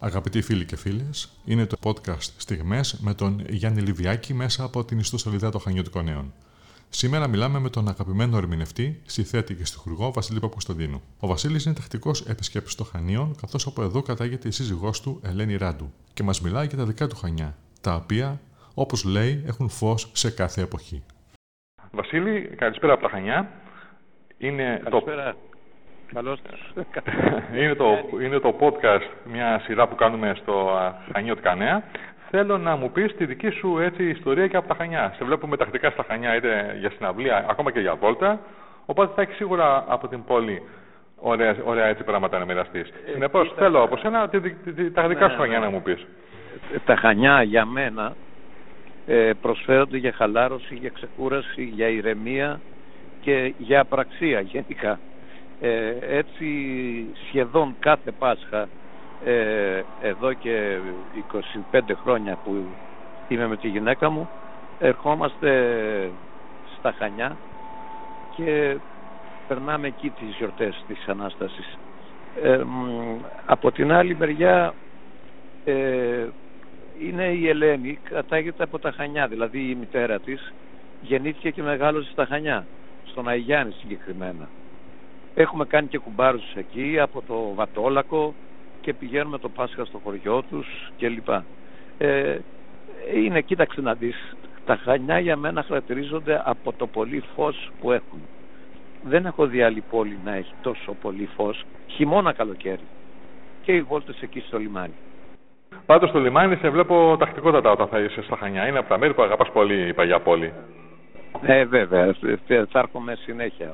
Αγαπητοί φίλοι και φίλες, είναι το podcast Στιγμές με τον Γιάννη Λιβιάκη μέσα από την ιστοσελίδα των Χανιώτικων Νέων. Σήμερα μιλάμε με τον αγαπημένο ερμηνευτή, συθέτη και στιχουργό Βασίλη Παπουστοδίνου. Ο Βασίλης είναι τακτικός επισκέπτης των Χανίων, καθώς από εδώ κατάγεται η σύζυγός του Ελένη Ράντου και μας μιλάει για τα δικά του Χανιά, τα οποία, όπως λέει, έχουν φως σε κάθε εποχή. Βασίλη, καλησπέρα από τα Χανιά. Είναι καλησπέρα. Το... Καλώς. είναι, το, είναι το podcast, μια σειρά που κάνουμε στο Χανιώτικα Νέα. Θέλω να μου πεις τη δική σου έτσι, ιστορία και από τα Χανιά. Σε βλέπουμε τακτικά στα Χανιά, είτε για συναυλία, ακόμα και για βόλτα. Οπότε θα έχεις σίγουρα από την πόλη ωραία, ωραία έτσι πράγματα να μοιραστείς. Ε, Συνεπώς, θέλω από σένα τη, τη, τα δικά ναι, σου Χανιά ναι. να μου πεις. Τα Χανιά για μένα ε, προσφέρονται για χαλάρωση, για ξεκούραση, για ηρεμία και για απραξία γενικά. Ε, έτσι σχεδόν κάθε Πάσχα ε, εδώ και 25 χρόνια που είμαι με τη γυναίκα μου ερχόμαστε στα Χανιά και περνάμε εκεί τις γιορτές της Ανάστασης. Ε, από την άλλη μεριά ε, είναι η Ελένη, κατάγεται από τα Χανιά, δηλαδή η μητέρα της γεννήθηκε και μεγάλωσε στα Χανιά, στον Αϊγιάννη συγκεκριμένα. Έχουμε κάνει και κουμπάρους εκεί από το Βατόλακο και πηγαίνουμε το Πάσχα στο χωριό τους κλπ. Ε, είναι, κοίταξε να δεις, τα Χανιά για μένα χαρακτηρίζονται από το πολύ φως που έχουν. Δεν έχω δει άλλη πόλη να έχει τόσο πολύ φως, χειμώνα καλοκαίρι. Και οι βόλτες εκεί στο λιμάνι. Πάντως στο λιμάνι σε βλέπω τακτικότατα όταν θα είσαι στα Χανιά. Είναι από τα μέρη που αγαπάς πολύ η παγιά πόλη. Ε, βέβαια. Θα έρχομαι συνέχεια.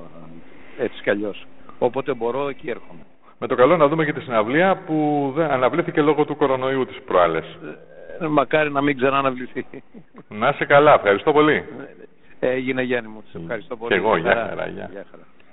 Έτσι κι αλλιώς. Όποτε μπορώ εκεί έρχομαι. Με το καλό να δούμε και τη συναυλία που δεν αναβλήθηκε λόγω του κορονοϊού της προάλλες. Ε, μακάρι να μην ξανά αναβληθεί. Να είσαι καλά. Ευχαριστώ πολύ. Ε, έγινε Γιάννη μου. Σε ευχαριστώ πολύ. Και εγώ. Γεια χαρά. Γεια.